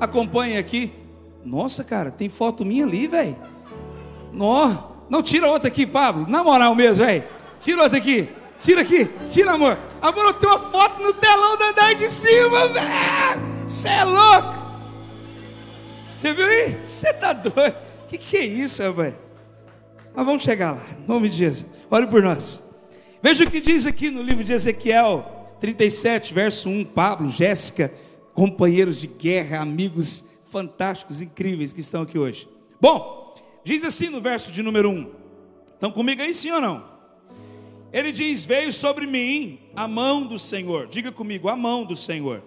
acompanhe aqui. Nossa, cara, tem foto minha ali, velho. Não, não tira outra aqui, Pablo. Na moral mesmo, velho. Tira outra aqui. Tira aqui. Tira, amor. Amor, eu tenho uma foto no telão da andar de cima, velho. Você é louco. Você viu aí? Você tá doido. Que que é isso, rapaz? Mas vamos chegar lá. Em nome de Jesus. Olhe por nós. Veja o que diz aqui no livro de Ezequiel 37, verso 1. Pablo, Jéssica, companheiros de guerra, amigos fantásticos, incríveis que estão aqui hoje. Bom, diz assim no verso de número 1. Estão comigo aí sim ou não? Ele diz: Veio sobre mim a mão do Senhor. Diga comigo, a mão do Senhor.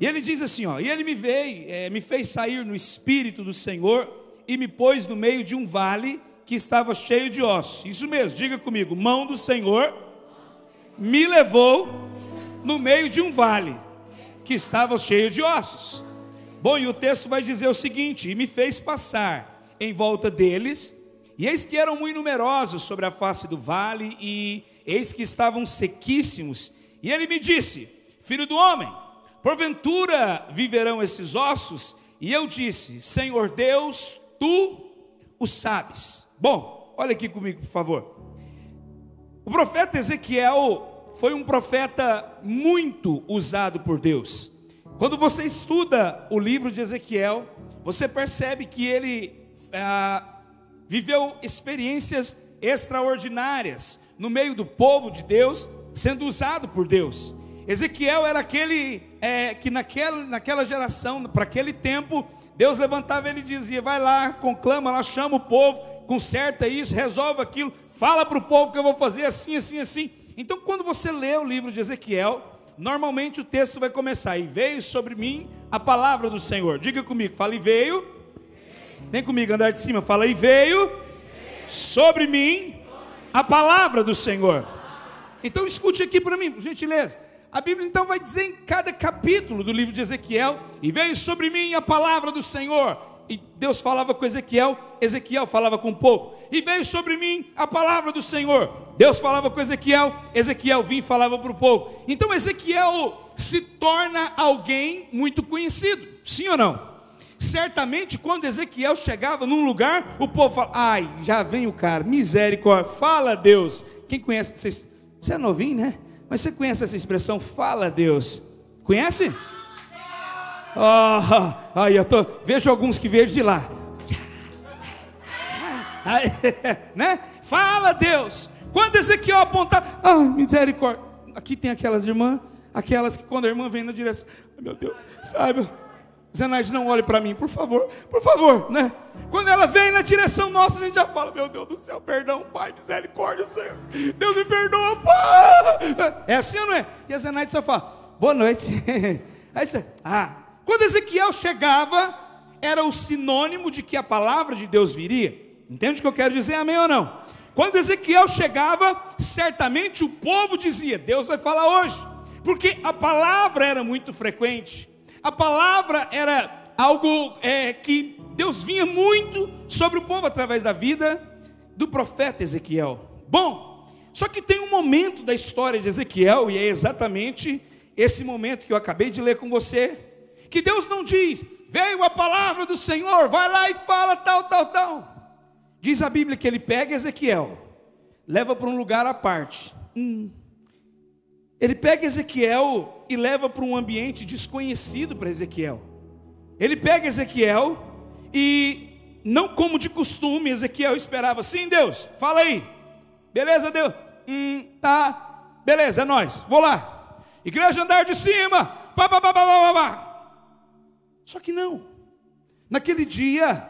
E ele diz assim: ó, E ele me veio, é, me fez sair no espírito do Senhor e me pôs no meio de um vale que estava cheio de ossos. Isso mesmo, diga comigo: mão do Senhor me levou no meio de um vale que estava cheio de ossos. Bom, e o texto vai dizer o seguinte: E me fez passar em volta deles, e eis que eram muito numerosos sobre a face do vale, e eis que estavam sequíssimos. E ele me disse: Filho do homem, porventura viverão esses ossos? E eu disse: Senhor Deus, tu o sabes. Bom, olha aqui comigo, por favor. O profeta Ezequiel foi um profeta muito usado por Deus. Quando você estuda o livro de Ezequiel, você percebe que ele ah, viveu experiências extraordinárias no meio do povo de Deus, sendo usado por Deus. Ezequiel era aquele é, que naquela, naquela geração, para aquele tempo, Deus levantava ele e dizia: vai lá, conclama lá, chama o povo, conserta isso, resolve aquilo, fala para o povo que eu vou fazer assim, assim, assim. Então, quando você lê o livro de Ezequiel, normalmente o texto vai começar, e veio sobre mim a palavra do Senhor. Diga comigo, fala, e veio. Vem comigo, andar de cima, fala, e veio sobre mim a palavra do Senhor. Então, escute aqui para mim, por gentileza. A Bíblia então vai dizer em cada capítulo do livro de Ezequiel: E veio sobre mim a palavra do Senhor, e Deus falava com Ezequiel, Ezequiel falava com o povo. E veio sobre mim a palavra do Senhor. Deus falava com Ezequiel, Ezequiel vinha e falava para o povo. Então Ezequiel se torna alguém muito conhecido, sim ou não? Certamente quando Ezequiel chegava num lugar, o povo fala: Ai, já vem o cara, misericórdia, fala Deus. Quem conhece? Você é novinho, né? Mas você conhece essa expressão, fala Deus? Conhece? Ah, aí eu tô, vejo alguns que veio de lá. né? Fala Deus. Quando Ezequiel apontar, ah, misericórdia. Aqui tem aquelas irmãs, aquelas que quando a irmã vem na direção, meu Deus, sabe? Zenaide, não olhe para mim, por favor, por favor, né? Quando ela vem na direção nossa, a gente já fala, meu Deus do céu, perdão, Pai, misericórdia, Senhor. Deus me perdoa, Pai. É assim ou não é? E a Zenaide só fala, boa noite. Aí você, ah, quando Ezequiel chegava, era o sinônimo de que a palavra de Deus viria. Entende o que eu quero dizer? Amém ou não? Quando Ezequiel chegava, certamente o povo dizia: Deus vai falar hoje, porque a palavra era muito frequente, a palavra era algo é, que Deus vinha muito sobre o povo através da vida do profeta Ezequiel. Bom, só que tem um momento da história de Ezequiel, e é exatamente esse momento que eu acabei de ler com você, que Deus não diz, veio a palavra do Senhor, vai lá e fala tal, tal, tal. Diz a Bíblia que ele pega Ezequiel, leva para um lugar à parte. Hum. Ele pega Ezequiel e leva para um ambiente desconhecido para Ezequiel. Ele pega Ezequiel e, não como de costume, Ezequiel esperava, sim, Deus, fala aí, beleza, Deus? Hum, tá, beleza, é nós, vou lá. Igreja andar de cima, pá, pá, pá, pá, pá, pá. Só que não. Naquele dia,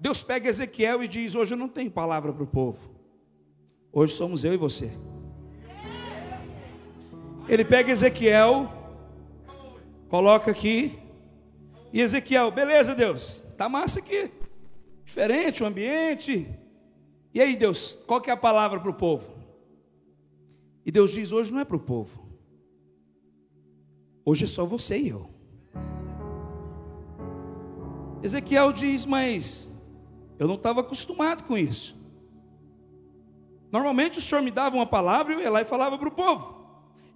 Deus pega Ezequiel e diz: Hoje eu não tenho palavra para o povo. Hoje somos eu e você. Ele pega Ezequiel, coloca aqui, e Ezequiel, beleza, Deus, tá massa aqui, diferente o ambiente. E aí, Deus, qual que é a palavra para o povo? E Deus diz: hoje não é para o povo, hoje é só você e eu. Ezequiel diz: Mas eu não estava acostumado com isso. Normalmente o senhor me dava uma palavra eu ia lá e falava para o povo.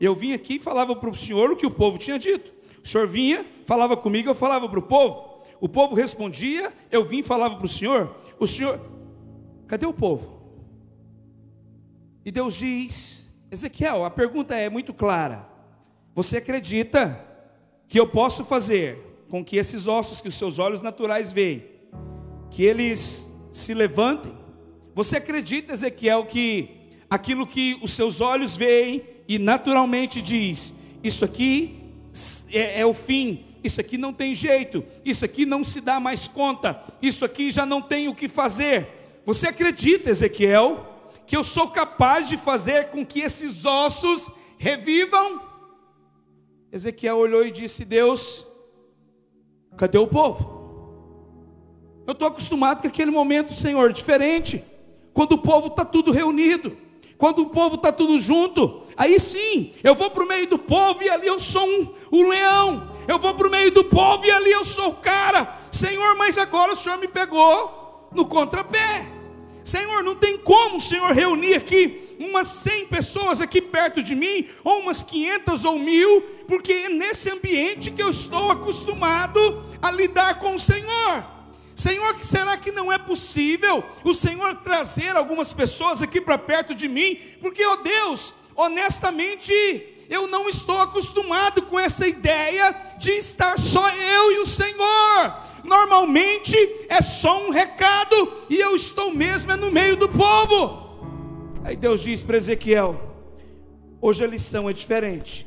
Eu vim aqui e falava para o senhor o que o povo tinha dito. O senhor vinha, falava comigo, eu falava para o povo. O povo respondia, eu vim e falava para o senhor. O senhor, cadê o povo? E Deus diz, Ezequiel, a pergunta é muito clara. Você acredita que eu posso fazer com que esses ossos que os seus olhos naturais veem, que eles se levantem? Você acredita, Ezequiel, que aquilo que os seus olhos veem e naturalmente diz: Isso aqui é, é, o fim, isso aqui não tem jeito, isso aqui não se dá mais conta, isso aqui já não tem o que fazer. Você acredita, Ezequiel, que eu sou capaz de fazer com que esses ossos revivam? Ezequiel olhou e disse: Deus, cadê o povo? Eu estou acostumado com aquele momento, Senhor, diferente, quando o povo está tudo reunido quando o povo está tudo junto, aí sim, eu vou para o meio do povo e ali eu sou um, um leão. Eu vou para o meio do povo e ali eu sou o cara. Senhor, mas agora o Senhor me pegou no contrapé. Senhor, não tem como Senhor reunir aqui umas 100 pessoas aqui perto de mim, ou umas 500 ou mil, porque é nesse ambiente que eu estou acostumado a lidar com o Senhor. Senhor, será que não é possível o Senhor trazer algumas pessoas aqui para perto de mim? Porque, ó oh Deus, honestamente, eu não estou acostumado com essa ideia de estar só eu e o Senhor. Normalmente é só um recado e eu estou mesmo é no meio do povo. Aí Deus diz para Ezequiel: hoje a lição é diferente.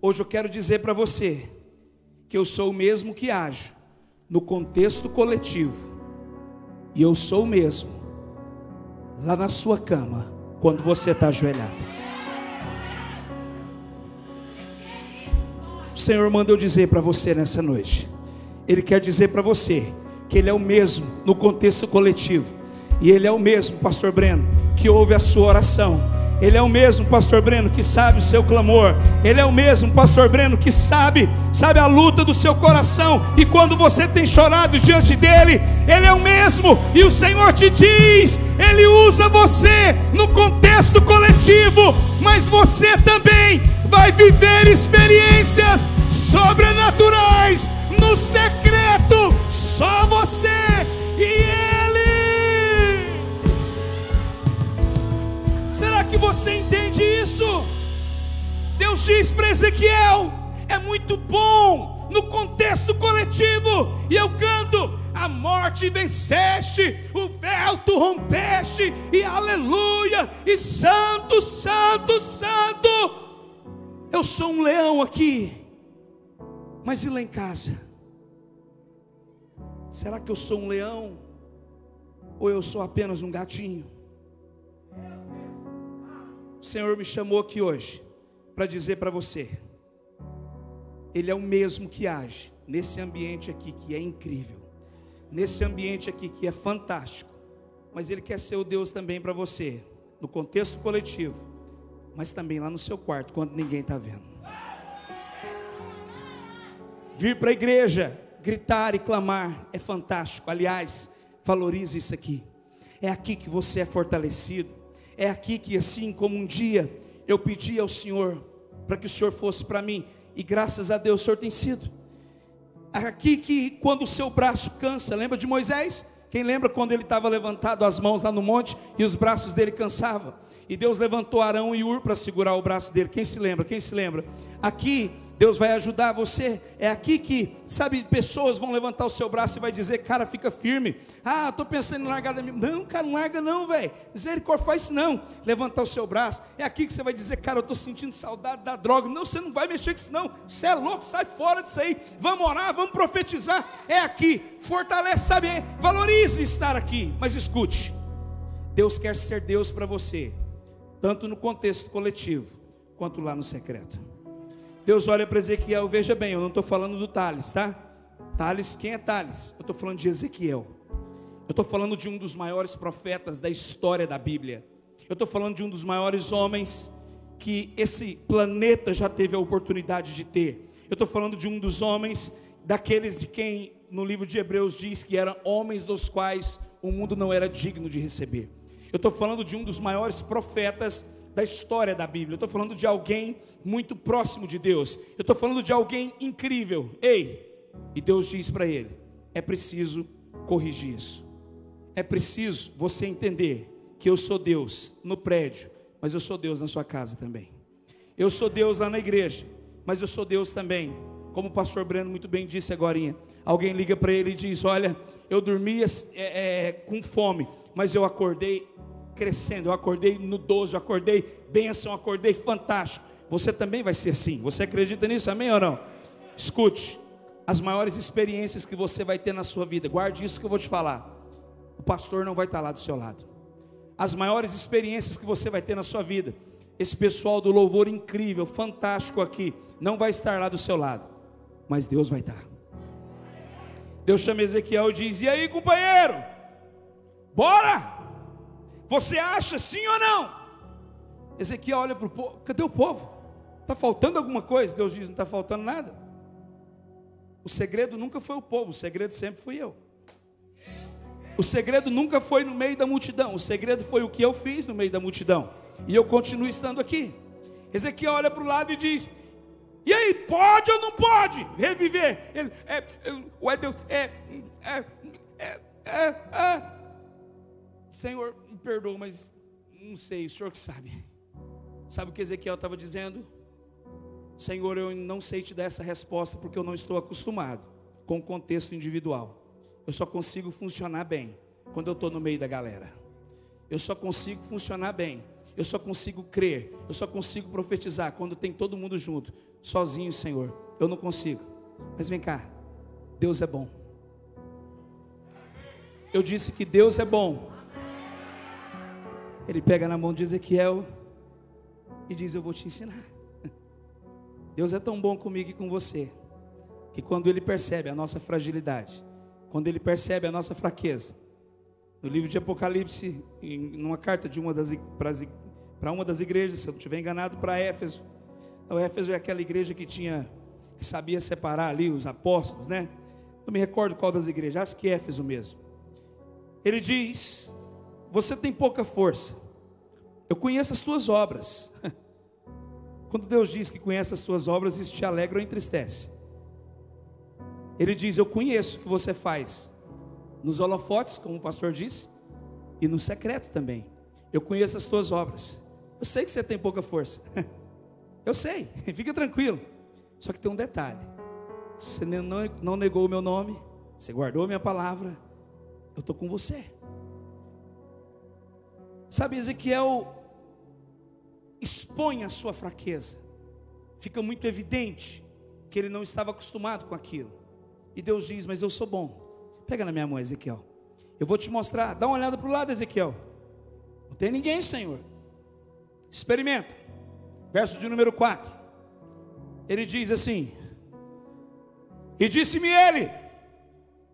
Hoje eu quero dizer para você que eu sou o mesmo que ajo no contexto coletivo. E eu sou o mesmo lá na sua cama, quando você está ajoelhado. O Senhor manda eu dizer para você nessa noite. Ele quer dizer para você que Ele é o mesmo no contexto coletivo. E Ele é o mesmo, Pastor Breno, que ouve a sua oração ele é o mesmo, pastor Breno, que sabe o seu clamor. Ele é o mesmo, pastor Breno, que sabe, sabe a luta do seu coração. E quando você tem chorado diante dele, ele é o mesmo. E o Senhor te diz: ele usa você no contexto coletivo, mas você também vai viver experiências sobrenaturais no secreto. Só você e ele. que você entende isso? Deus diz para Ezequiel: é muito bom no contexto coletivo, e eu canto: a morte venceste, o véu tu rompeste, e aleluia, e santo, santo, santo. Eu sou um leão aqui, mas e lá em casa? Será que eu sou um leão? Ou eu sou apenas um gatinho? O Senhor me chamou aqui hoje para dizer para você: Ele é o mesmo que age nesse ambiente aqui que é incrível, nesse ambiente aqui que é fantástico, mas Ele quer ser o Deus também para você, no contexto coletivo, mas também lá no seu quarto, quando ninguém está vendo. Vir para a igreja, gritar e clamar é fantástico. Aliás, valorize isso aqui. É aqui que você é fortalecido é aqui que, assim como um dia eu pedi ao Senhor para que o Senhor fosse para mim, e graças a Deus o Senhor tem sido. Aqui que, quando o seu braço cansa, lembra de Moisés? Quem lembra quando ele estava levantado as mãos lá no monte e os braços dele cansavam? E Deus levantou Arão e Ur para segurar o braço dele. Quem se lembra? Quem se lembra? Aqui Deus vai ajudar você. É aqui que, sabe, pessoas vão levantar o seu braço e vai dizer, cara, fica firme. Ah, estou pensando em largar da minha. Não, cara, não larga não, velho. Misericórdia, faz isso não. Levantar o seu braço. É aqui que você vai dizer, cara, eu estou sentindo saudade da droga. Não, você não vai mexer com isso não. Você é louco, sai fora disso aí. Vamos orar, vamos profetizar. É aqui. Fortalece, sabe, valorize estar aqui. Mas escute. Deus quer ser Deus para você, tanto no contexto coletivo, quanto lá no secreto. Deus olha para Ezequiel, veja bem, eu não estou falando do Thales, tá? Thales, quem é Thales? Eu estou falando de Ezequiel. Eu estou falando de um dos maiores profetas da história da Bíblia. Eu estou falando de um dos maiores homens que esse planeta já teve a oportunidade de ter. Eu estou falando de um dos homens, daqueles de quem no livro de Hebreus diz que eram homens dos quais o mundo não era digno de receber. Eu estou falando de um dos maiores profetas da história da Bíblia. Eu estou falando de alguém muito próximo de Deus. Eu estou falando de alguém incrível. Ei, e Deus diz para ele: é preciso corrigir isso. É preciso você entender que eu sou Deus no prédio, mas eu sou Deus na sua casa também. Eu sou Deus lá na igreja, mas eu sou Deus também. Como o pastor Breno muito bem disse agora, alguém liga para ele e diz: Olha, eu dormia é, é, com fome, mas eu acordei crescendo, eu acordei no 12, eu acordei bênção, eu acordei fantástico. Você também vai ser assim. Você acredita nisso, amém ou não? Escute, as maiores experiências que você vai ter na sua vida, guarde isso que eu vou te falar. O pastor não vai estar lá do seu lado. As maiores experiências que você vai ter na sua vida, esse pessoal do louvor incrível, fantástico aqui, não vai estar lá do seu lado, mas Deus vai estar. Deus chama Ezequiel e diz: E aí, companheiro? Bora! Você acha sim ou não? Ezequiel olha para o povo: Cadê o povo? Está faltando alguma coisa? Deus diz: Não está faltando nada. O segredo nunca foi o povo, o segredo sempre fui eu. O segredo nunca foi no meio da multidão, o segredo foi o que eu fiz no meio da multidão. E eu continuo estando aqui. Ezequiel olha para o lado e diz: E aí, pode ou não pode reviver? Ele, é, é, ué, Deus, é, é, é, é, é. Senhor, me perdoa, mas não sei, o senhor que sabe. Sabe o que Ezequiel estava dizendo? Senhor, eu não sei te dar essa resposta porque eu não estou acostumado com o contexto individual. Eu só consigo funcionar bem quando eu estou no meio da galera. Eu só consigo funcionar bem. Eu só consigo crer. Eu só consigo profetizar quando tem todo mundo junto. Sozinho, Senhor, eu não consigo. Mas vem cá, Deus é bom. Eu disse que Deus é bom. Ele pega na mão de Ezequiel e diz: Eu vou te ensinar. Deus é tão bom comigo e com você, que quando Ele percebe a nossa fragilidade, quando Ele percebe a nossa fraqueza, no livro de Apocalipse, em uma carta de uma das para uma das igrejas, se eu não estiver enganado, para Éfeso. Então, Éfeso é aquela igreja que tinha que sabia separar ali os apóstolos, né? Não me recordo qual das igrejas, acho que Éfeso mesmo. Ele diz: Você tem pouca força. Eu conheço as tuas obras. Quando Deus diz que conhece as suas obras, isso te alegra ou entristece? Ele diz: Eu conheço o que você faz nos holofotes, como o pastor disse, e no secreto também. Eu conheço as tuas obras. Eu sei que você tem pouca força. Eu sei, fica tranquilo. Só que tem um detalhe: você não negou o meu nome, você guardou a minha palavra, eu estou com você. Sabe, Ezequiel expõe a sua fraqueza. Fica muito evidente que ele não estava acostumado com aquilo. E Deus diz: Mas eu sou bom. Pega na minha mão, Ezequiel. Eu vou te mostrar. Dá uma olhada para o lado, Ezequiel. Não tem ninguém, Senhor. Experimenta. Verso de número 4. Ele diz assim: E disse-me ele: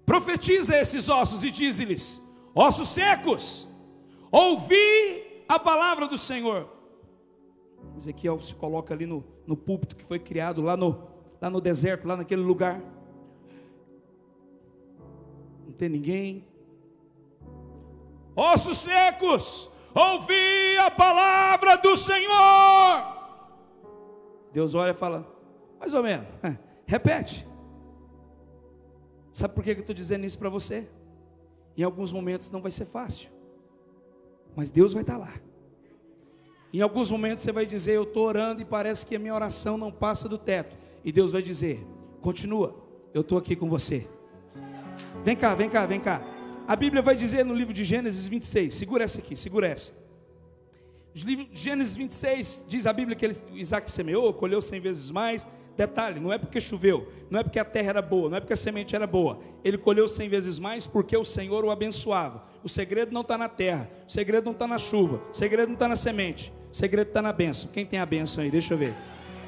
Profetiza esses ossos e diz-lhes: Ossos secos, ouvi a palavra do Senhor. Ezequiel se coloca ali no, no púlpito que foi criado lá no, lá no deserto, lá naquele lugar. Não tem ninguém. Ossos secos, ouvi a palavra do Senhor. Deus olha e fala, mais ou menos, repete. Sabe por que eu estou dizendo isso para você? Em alguns momentos não vai ser fácil, mas Deus vai estar lá. Em alguns momentos você vai dizer: Eu estou orando e parece que a minha oração não passa do teto. E Deus vai dizer: Continua, eu estou aqui com você. Vem cá, vem cá, vem cá. A Bíblia vai dizer no livro de Gênesis 26, segura essa aqui, segura essa. Gênesis 26 diz a Bíblia que ele, Isaac semeou, colheu cem vezes mais. Detalhe, não é porque choveu, não é porque a terra era boa, não é porque a semente era boa. Ele colheu cem vezes mais porque o Senhor o abençoava. O segredo não está na terra, o segredo não está na chuva, o segredo não está na semente, o segredo está na benção. Quem tem a benção aí? Deixa eu ver.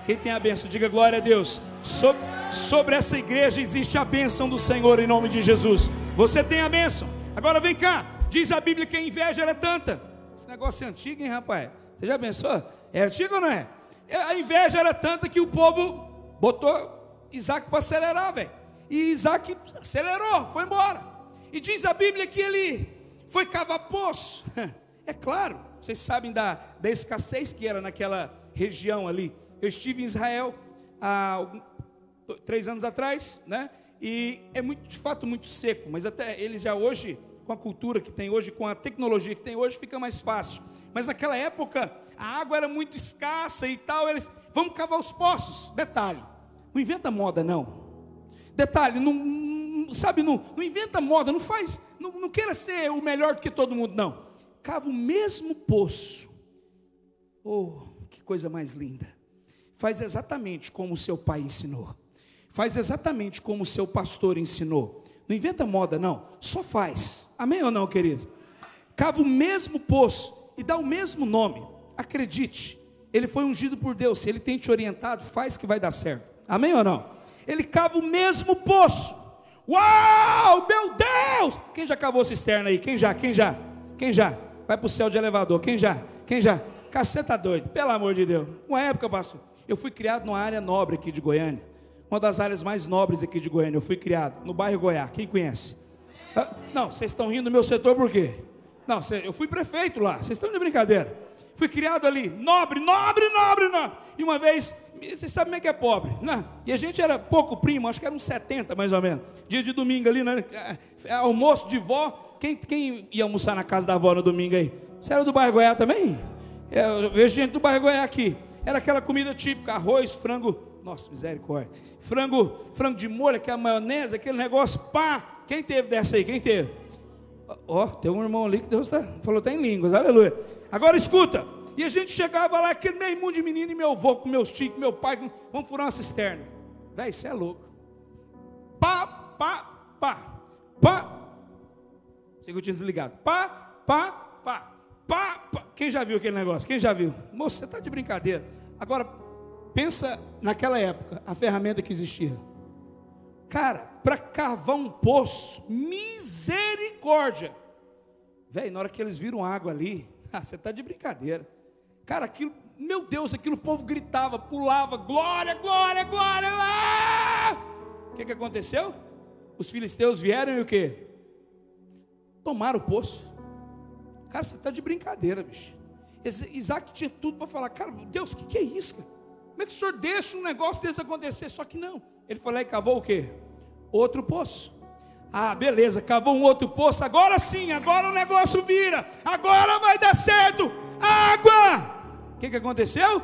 Quem tem a benção? Diga glória a Deus. Sobre, sobre essa igreja existe a benção do Senhor em nome de Jesus. Você tem a benção. Agora vem cá. Diz a Bíblia que a inveja era tanta. Esse negócio é antigo, hein, rapaz? Você já pensou? É antigo ou não é? A inveja era tanta que o povo botou Isaac para acelerar, velho. E Isaac acelerou, foi embora. E diz a Bíblia que ele foi cavar poço. É claro, vocês sabem da, da escassez que era naquela região ali. Eu estive em Israel há três anos atrás, né? E é muito, de fato muito seco, mas até eles já hoje, com a cultura que tem hoje, com a tecnologia que tem hoje, fica mais fácil. Mas naquela época a água era muito escassa e tal. Eles vamos cavar os poços. Detalhe, não inventa moda não. Detalhe, não, sabe, não, não inventa moda, não faz, não, não queira ser o melhor do que todo mundo, não. Cava o mesmo poço. Oh, que coisa mais linda. Faz exatamente como o seu pai ensinou. Faz exatamente como o seu pastor ensinou. Não inventa moda, não. Só faz. Amém ou não, querido? Cava o mesmo poço e dá o mesmo nome. Acredite, ele foi ungido por Deus. Se ele tem te orientado, faz que vai dar certo. Amém ou não? Ele cava o mesmo poço. Uau, meu Deus! Quem já cavou cisterna aí? Quem já? Quem já? Quem já? Vai para o céu de elevador. Quem já? Quem já? Caceta doido, pelo amor de Deus. Uma época, pastor, eu fui criado numa área nobre aqui de Goiânia. Uma das áreas mais nobres aqui de Goiânia. Eu fui criado no bairro Goiás. Quem conhece? Ah, não, vocês estão rindo do meu setor por quê? Não, eu fui prefeito lá, vocês estão de brincadeira. Fui criado ali, nobre, nobre, nobre, nobre. E uma vez, vocês sabem como é que é pobre, né? E a gente era pouco primo, acho que era uns 70 mais ou menos. Dia de domingo ali, né? É, é, almoço de vó. Quem, quem ia almoçar na casa da avó no domingo aí? Você era do bairro Goiás também? É, eu vejo gente do bairro Goiás aqui. Era aquela comida típica, arroz, frango. Nossa, misericórdia. Frango, frango de molho, aquela maionese, aquele negócio, pá. Quem teve dessa aí? Quem teve? Ó, oh, tem um irmão ali que Deus tá, falou, está em línguas, aleluia. Agora escuta. E a gente chegava lá, aquele meio mundo de menino, e meu avô, com meus tios, com meu pai, com, vamos furar uma cisterna. Véi, isso é louco. Pá, pá, pá, pá. Sei que eu tinha desligado. Pá, pá, pá, pá, pá. Quem já viu aquele negócio? Quem já viu? Moço, você está de brincadeira. Agora, pensa naquela época, a ferramenta que existia. Cara, para cavar um poço, misericórdia. Velho, na hora que eles viram água ali, ah, você está de brincadeira. Cara, aquilo, meu Deus, aquilo o povo gritava, pulava, glória, glória, glória. O que, que aconteceu? Os filisteus vieram e o que? Tomaram o poço. Cara, você está de brincadeira, bicho. Isaac tinha tudo para falar, cara, Deus, o que, que é isso? Cara? Como é que o senhor deixa um negócio desse acontecer? Só que não. Ele foi lá e cavou o quê? Outro poço. Ah, beleza, cavou um outro poço. Agora sim, agora o negócio vira. Agora vai dar certo. Água! O que, que aconteceu?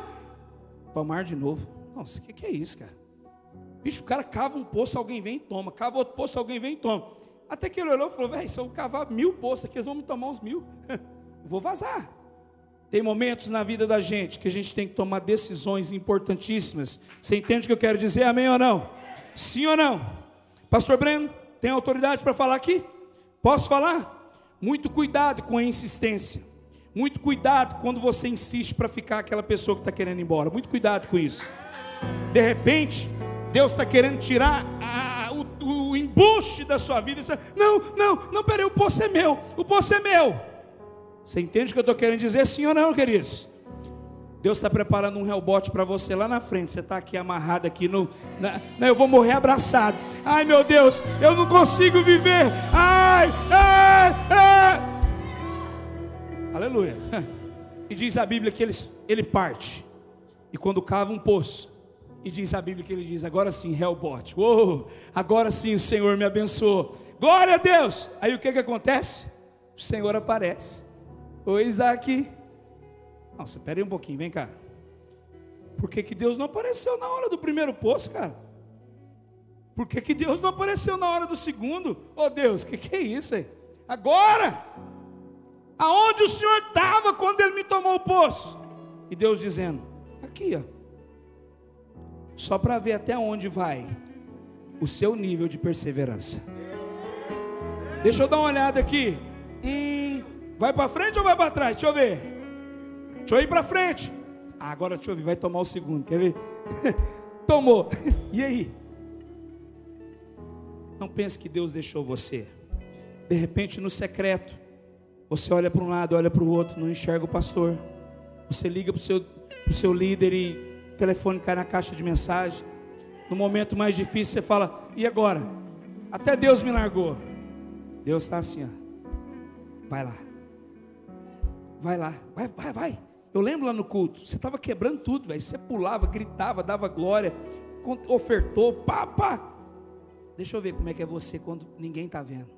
Tomar de novo. Nossa, o que, que é isso, cara? Bicho, o cara cava um poço, alguém vem e toma. Cava outro poço, alguém vem e toma. Até que ele olhou e falou: velho, se eu cavar mil poços aqui, eles vão me tomar uns mil. Vou vazar. Tem momentos na vida da gente que a gente tem que tomar decisões importantíssimas. Você entende o que eu quero dizer? Amém ou não? Sim ou não? Pastor Breno, tem autoridade para falar aqui? Posso falar? Muito cuidado com a insistência. Muito cuidado quando você insiste para ficar aquela pessoa que está querendo ir embora. Muito cuidado com isso. De repente, Deus está querendo tirar a, o, o embuste da sua vida. Você, não, não, não, peraí, o poço é meu. O poço é meu. Você entende o que eu estou querendo dizer, sim ou não, queridos? Deus está preparando um rebote para você lá na frente. Você está aqui amarrado aqui no. Na, não, eu vou morrer abraçado. Ai meu Deus, eu não consigo viver. Ai, ai, ai. Aleluia. E diz a Bíblia que ele, ele parte. E quando cava um poço. E diz a Bíblia que ele diz: agora sim, rebote. Uou, agora sim o Senhor me abençoou. Glória a Deus. Aí o que, que acontece? O Senhor aparece. Ô Isaac. Nossa, espera aí um pouquinho, vem cá. Por que, que Deus não apareceu na hora do primeiro poço, cara? Por que, que Deus não apareceu na hora do segundo? Ô oh, Deus, o que, que é isso aí? Agora! Aonde o Senhor estava quando Ele me tomou o poço? E Deus dizendo: Aqui, ó. Só para ver até onde vai o seu nível de perseverança. Deixa eu dar uma olhada aqui. Hum, Vai para frente ou vai para trás? Deixa eu ver. Deixa eu ir para frente. Ah, agora deixa eu ver, vai tomar o segundo. Quer ver? Tomou. E aí? Não pense que Deus deixou você. De repente, no secreto, você olha para um lado, olha para o outro, não enxerga o pastor. Você liga para o seu, pro seu líder e o telefone cai na caixa de mensagem. No momento mais difícil, você fala: E agora? Até Deus me largou. Deus está assim, ó. Vai lá. Vai lá, vai, vai, vai. Eu lembro lá no culto, você estava quebrando tudo, velho. Você pulava, gritava, dava glória, ofertou, pá, pá. Deixa eu ver como é que é você quando ninguém está vendo.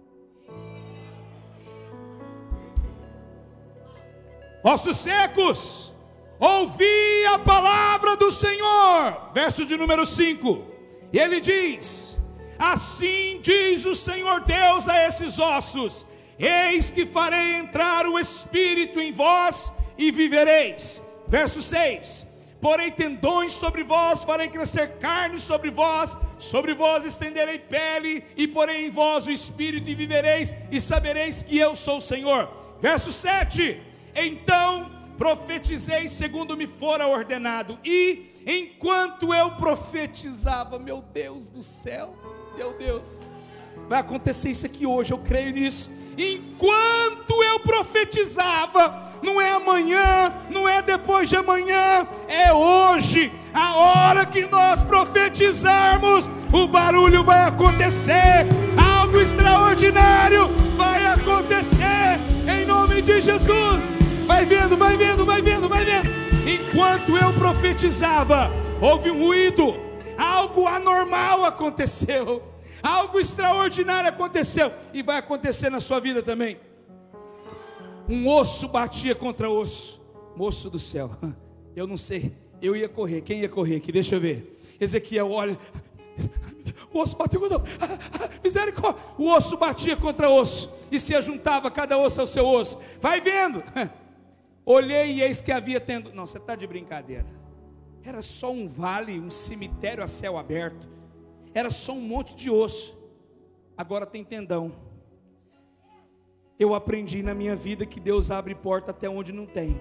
Ossos secos, ouvi a palavra do Senhor. Verso de número 5. E ele diz: Assim diz o Senhor Deus a esses ossos: Eis que farei entrar o espírito em vós e vivereis. Verso 6: Porei tendões sobre vós, farei crescer carne sobre vós, sobre vós estenderei pele, e porei em vós o espírito e vivereis, e sabereis que eu sou o Senhor. Verso 7: Então profetizei segundo me fora ordenado, e enquanto eu profetizava, meu Deus do céu, meu Deus, vai acontecer isso aqui hoje, eu creio nisso enquanto eu profetizava, não é amanhã, não é depois de amanhã, é hoje, a hora que nós profetizarmos, o barulho vai acontecer, algo extraordinário vai acontecer, em nome de Jesus. Vai vendo, vai vendo, vai vendo, vai vendo. Enquanto eu profetizava, houve um ruído, algo anormal aconteceu. Algo extraordinário aconteceu e vai acontecer na sua vida também. Um osso batia contra osso. Moço do céu, eu não sei. Eu ia correr. Quem ia correr aqui? Deixa eu ver. Ezequiel olha. O osso bateu contra misericórdia. O osso batia contra osso e se ajuntava cada osso ao seu osso. Vai vendo. Olhei e eis que havia tendo. Não, você está de brincadeira. Era só um vale, um cemitério a céu aberto era só um monte de osso, agora tem tendão. Eu aprendi na minha vida que Deus abre porta até onde não tem.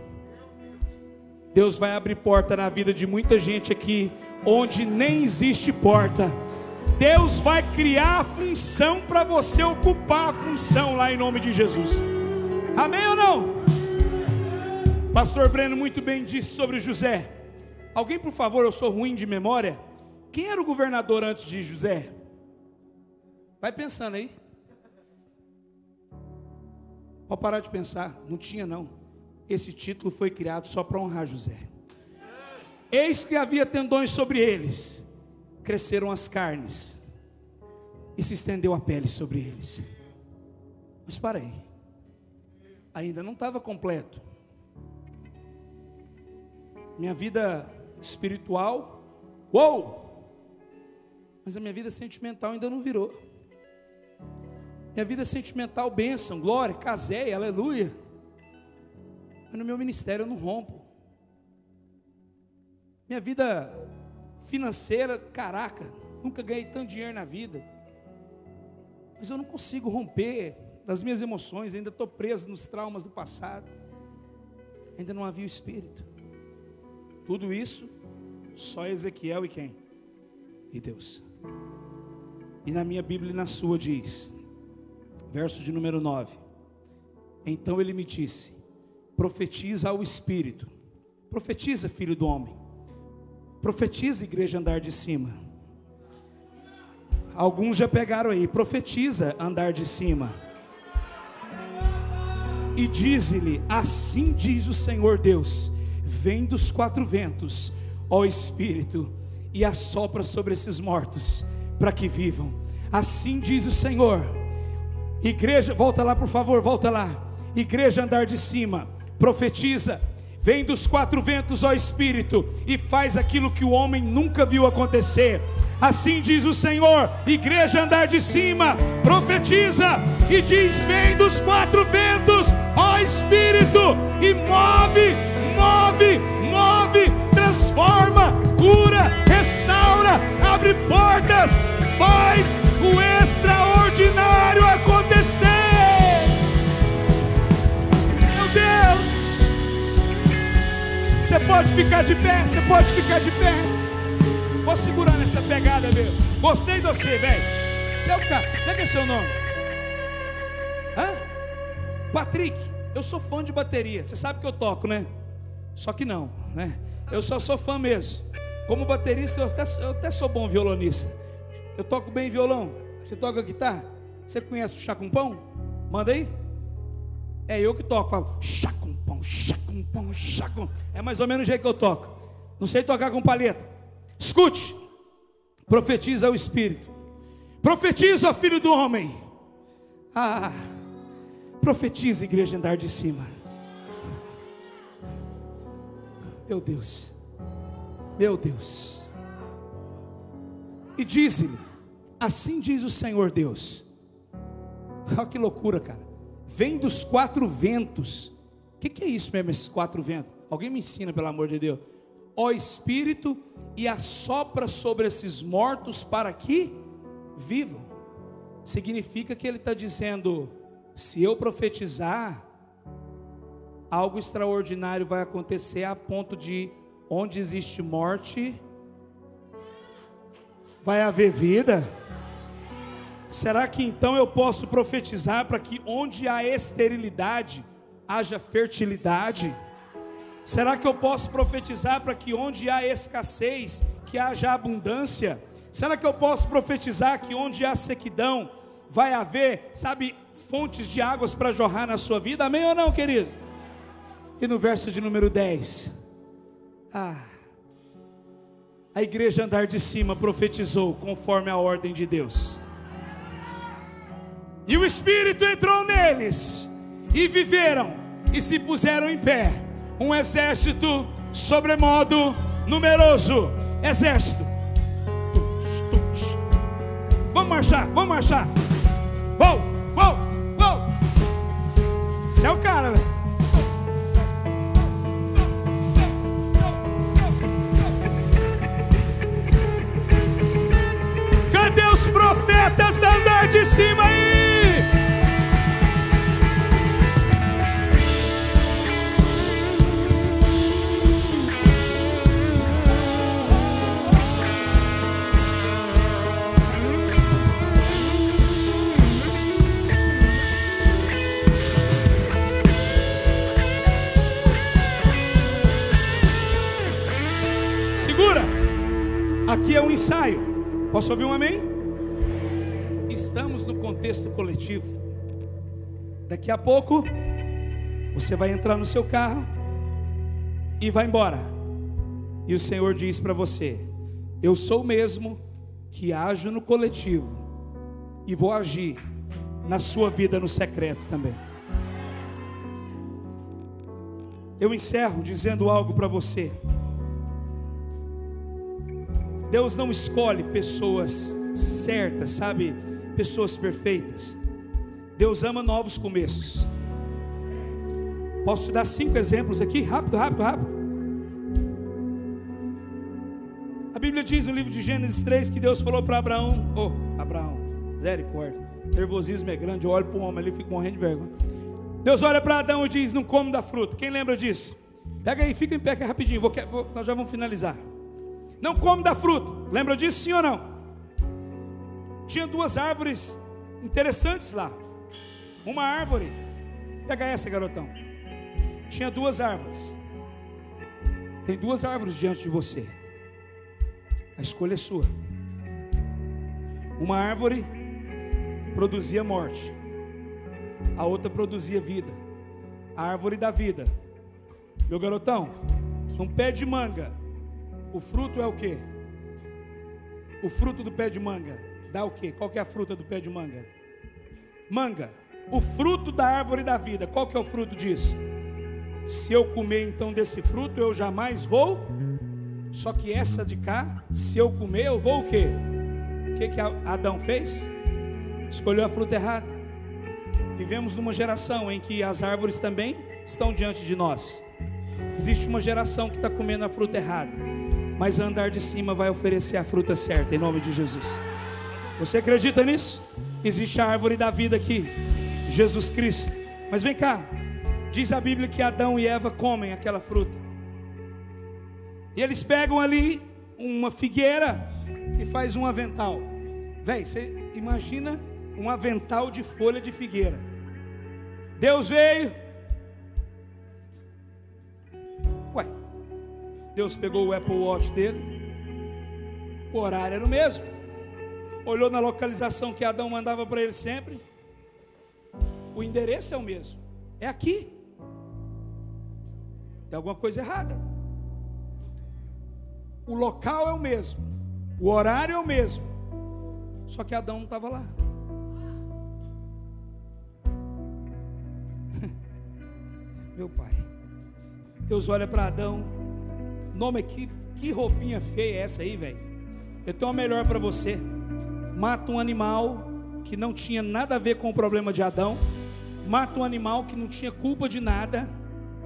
Deus vai abrir porta na vida de muita gente aqui, onde nem existe porta. Deus vai criar a função para você ocupar a função lá em nome de Jesus. Amém ou não? Pastor Breno muito bem disse sobre José. Alguém, por favor, eu sou ruim de memória. Quem era o governador antes de José? Vai pensando aí. Pode parar de pensar. Não tinha, não. Esse título foi criado só para honrar José. Eis que havia tendões sobre eles, cresceram as carnes, e se estendeu a pele sobre eles. Mas parei, ainda não estava completo. Minha vida espiritual, uou, mas a minha vida sentimental ainda não virou. Minha vida sentimental, bênção, glória, casei, aleluia. Mas no meu ministério eu não rompo. Minha vida financeira, caraca, nunca ganhei tanto dinheiro na vida. Mas eu não consigo romper das minhas emoções, ainda estou preso nos traumas do passado. Ainda não havia o Espírito. Tudo isso, só Ezequiel e quem? E Deus. E na minha Bíblia e na sua diz, verso de número 9: Então ele me disse: profetiza ao Espírito, profetiza, filho do homem, profetiza, igreja andar de cima. Alguns já pegaram aí, profetiza andar de cima. E diz-lhe: Assim diz o Senhor Deus: Vem dos quatro ventos, ó Espírito, e assopra sobre esses mortos para que vivam. Assim diz o Senhor. Igreja, volta lá por favor, volta lá. Igreja andar de cima, profetiza. Vem dos quatro ventos, ó Espírito, e faz aquilo que o homem nunca viu acontecer. Assim diz o Senhor, igreja andar de cima, profetiza e diz: Vem dos quatro ventos, ó Espírito, e move, move, move, transforma, cura, restaura, abre portas, faz o extraordinário acontecer. Meu Deus, você pode ficar de pé, você pode ficar de pé. Vou segurar nessa pegada, meu. Gostei de você, velho. Você é cara. Como é que é seu nome? Hã? Patrick. Eu sou fã de bateria. Você sabe que eu toco, né? Só que não, né? Eu só sou fã mesmo. Como baterista, eu até, eu até sou bom violonista. Eu toco bem violão. Você toca guitarra? Você conhece o chá com pão? Manda aí. É eu que toco, falo chá com pão. pão, chacum, pão, chacum. É mais ou menos o jeito que eu toco. Não sei tocar com palheta. Escute. Profetiza o Espírito. Profetiza, filho do homem. Ah, profetiza, igreja andar de cima. Meu Deus. Meu Deus. E diz-lhe: Assim diz o Senhor Deus. Olha que loucura, cara. Vem dos quatro ventos. O que, que é isso mesmo, esses quatro ventos? Alguém me ensina, pelo amor de Deus. Ó Espírito, e assopra sobre esses mortos para que vivam. Significa que ele está dizendo: se eu profetizar, algo extraordinário vai acontecer a ponto de onde existe morte, vai haver vida. Será que então eu posso profetizar para que onde há esterilidade haja fertilidade? Será que eu posso profetizar para que onde há escassez, que haja abundância? Será que eu posso profetizar que onde há sequidão, vai haver, sabe, fontes de águas para jorrar na sua vida? Amém ou não, querido? E no verso de número 10, ah, a igreja andar de cima profetizou conforme a ordem de Deus. E o Espírito entrou neles, e viveram, e se puseram em pé, um exército sobremodo numeroso. Exército. Vamos marchar, vamos marchar. Uou, uou, uou. Você é o cara, velho. Profetas da andar de cima aí. Segura. Aqui é um ensaio. Posso ouvir um amém? Contexto coletivo. Daqui a pouco, você vai entrar no seu carro e vai embora. E o Senhor diz para você: Eu sou o mesmo que ajo no coletivo e vou agir na sua vida no secreto também. Eu encerro dizendo algo para você. Deus não escolhe pessoas certas, sabe? Pessoas perfeitas. Deus ama novos começos. Posso te dar cinco exemplos aqui? Rápido, rápido, rápido. A Bíblia diz no livro de Gênesis 3 que Deus falou para Abraão: Ô, oh, Abraão, misericórdia, nervosismo é grande. Eu olho para o homem ali e fico morrendo de vergonha. Deus olha para Adão e diz: Não come da fruta. Quem lembra disso? Pega aí, fica em pé que é rapidinho. Vou, vou, nós já vamos finalizar. Não come da fruta. Lembra disso, sim ou não? Tinha duas árvores interessantes lá. Uma árvore, pega essa, garotão. Tinha duas árvores. Tem duas árvores diante de você. A escolha é sua. Uma árvore produzia morte, a outra produzia vida. A árvore da vida. Meu garotão, um pé de manga. O fruto é o que? O fruto do pé de manga dá o quê? Qual que é a fruta do pé de manga? Manga. O fruto da árvore da vida. Qual que é o fruto disso? Se eu comer então desse fruto, eu jamais vou. Só que essa de cá, se eu comer, eu vou o quê? O que que Adão fez? Escolheu a fruta errada. Vivemos numa geração em que as árvores também estão diante de nós. Existe uma geração que está comendo a fruta errada, mas andar de cima vai oferecer a fruta certa, em nome de Jesus. Você acredita nisso? Existe a árvore da vida aqui, Jesus Cristo. Mas vem cá, diz a Bíblia que Adão e Eva comem aquela fruta. E eles pegam ali uma figueira e faz um avental. Véi, você imagina um avental de folha de figueira. Deus veio. Ué, Deus pegou o Apple Watch dele. O horário era o mesmo olhou na localização que Adão mandava para ele sempre. O endereço é o mesmo, é aqui. Tem alguma coisa errada. O local é o mesmo, o horário é o mesmo, só que Adão não estava lá. Meu pai, Deus olha para Adão, nome que, que roupinha feia é essa aí, velho? Eu tenho uma melhor para você. Mata um animal que não tinha nada a ver com o problema de Adão, mata um animal que não tinha culpa de nada.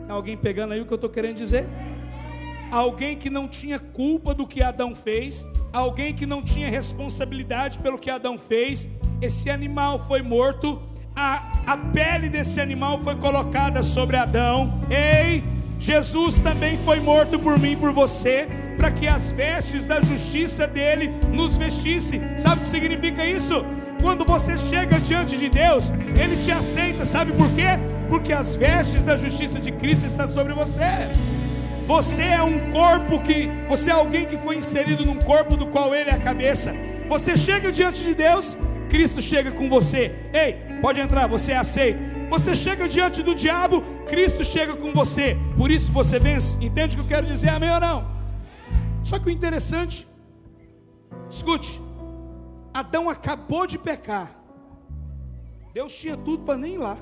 É alguém pegando aí o que eu estou querendo dizer? Alguém que não tinha culpa do que Adão fez, alguém que não tinha responsabilidade pelo que Adão fez. Esse animal foi morto, a, a pele desse animal foi colocada sobre Adão. Ei, Jesus também foi morto por mim e por você, para que as vestes da justiça dele nos vestisse. Sabe o que significa isso? Quando você chega diante de Deus, ele te aceita. Sabe por quê? Porque as vestes da justiça de Cristo estão sobre você. Você é um corpo que, você é alguém que foi inserido num corpo do qual ele é a cabeça. Você chega diante de Deus, Cristo chega com você. Ei, pode entrar, você é aceito. Você chega diante do diabo, Cristo chega com você. Por isso você vence. Entende o que eu quero dizer? Amém ou não? Só que o interessante, escute, Adão acabou de pecar. Deus tinha tudo para nem ir lá.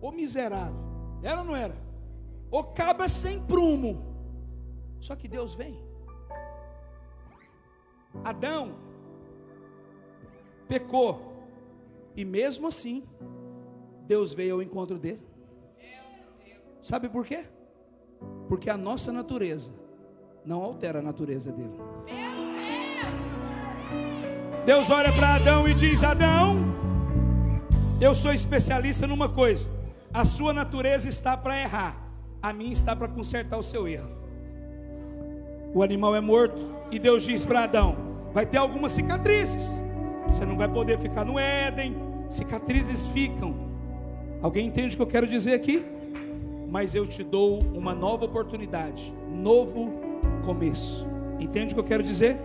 O miserável. Era ou não era? O cabra sem prumo. Só que Deus vem. Adão pecou. E mesmo assim, Deus veio ao encontro dele. Sabe por quê? Porque a nossa natureza não altera a natureza dele. Deus olha para Adão e diz: Adão, eu sou especialista numa coisa. A sua natureza está para errar a minha está para consertar o seu erro. O animal é morto e Deus diz para Adão: vai ter algumas cicatrizes. Você não vai poder ficar no Éden. Cicatrizes ficam. Alguém entende o que eu quero dizer aqui? Mas eu te dou uma nova oportunidade, novo começo. Entende o que eu quero dizer?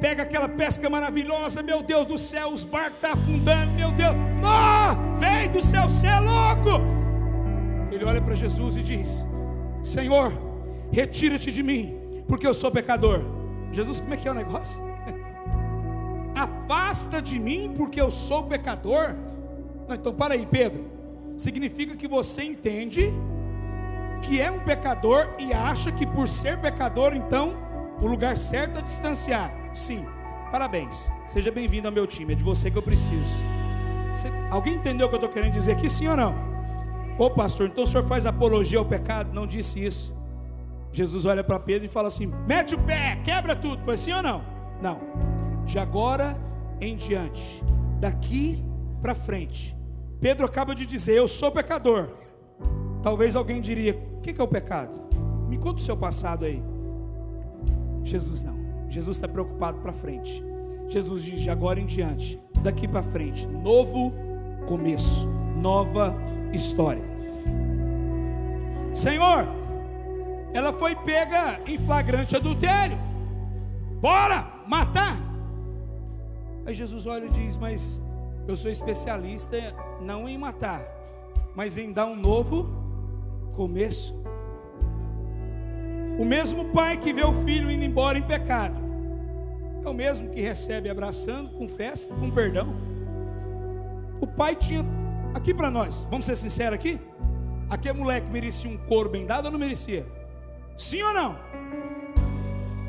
Pega aquela pesca maravilhosa, meu Deus do céu, os barcos estão tá afundando, meu Deus, oh, vem do céu, você é louco ele olha para Jesus e diz: Senhor, retira-te de mim, porque eu sou pecador. Jesus, como é que é o negócio? Afasta de mim, porque eu sou pecador. Não, então para aí, Pedro. Significa que você entende que é um pecador e acha que por ser pecador, então o lugar certo é distanciar. Sim, parabéns. Seja bem-vindo ao meu time. É de você que eu preciso. Você, alguém entendeu o que eu estou querendo dizer aqui, sim ou não? Ô pastor, então o senhor faz apologia ao pecado? Não disse isso. Jesus olha para Pedro e fala assim: mete o pé, quebra tudo. Foi assim ou não? Não. De agora em diante, daqui para frente. Pedro acaba de dizer: Eu sou pecador. Talvez alguém diria: O que é o pecado? Me conta o seu passado aí. Jesus não. Jesus está preocupado para frente. Jesus diz: De agora em diante, daqui para frente, novo começo nova história. Senhor, ela foi pega em flagrante adultério. Bora matar. Aí Jesus olha e diz: Mas eu sou especialista não em matar, mas em dar um novo começo. O mesmo pai que vê o filho indo embora em pecado, é o mesmo que recebe abraçando, com festa, com perdão. O pai tinha Aqui para nós, vamos ser sinceros aqui? Aquele moleque merecia um couro bem dado ou não merecia? Sim ou não?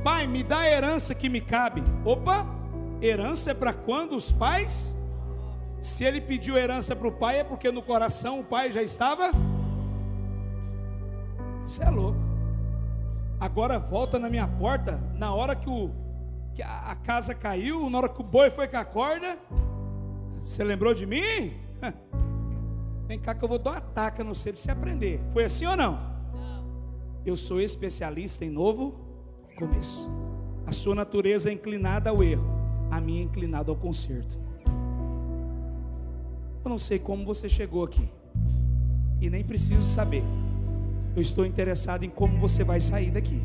Pai, me dá a herança que me cabe. Opa, herança é para quando os pais? Se ele pediu herança para o pai, é porque no coração o pai já estava. Você é louco. Agora volta na minha porta, na hora que, o, que a, a casa caiu, na hora que o boi foi com a corda. Você lembrou de mim? Vem cá que eu vou dar uma taca no você para você aprender. Foi assim ou não? Não. Eu sou especialista em novo começo. A sua natureza é inclinada ao erro, a minha é inclinada ao conserto. Eu não sei como você chegou aqui. E nem preciso saber. Eu estou interessado em como você vai sair daqui.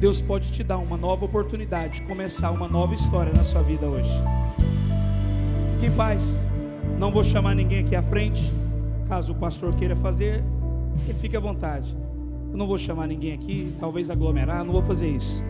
Deus pode te dar uma nova oportunidade, começar uma nova história na sua vida hoje. Fique em paz. Não vou chamar ninguém aqui à frente. Caso o pastor queira fazer, ele fique à vontade. Eu não vou chamar ninguém aqui, talvez aglomerar, não vou fazer isso.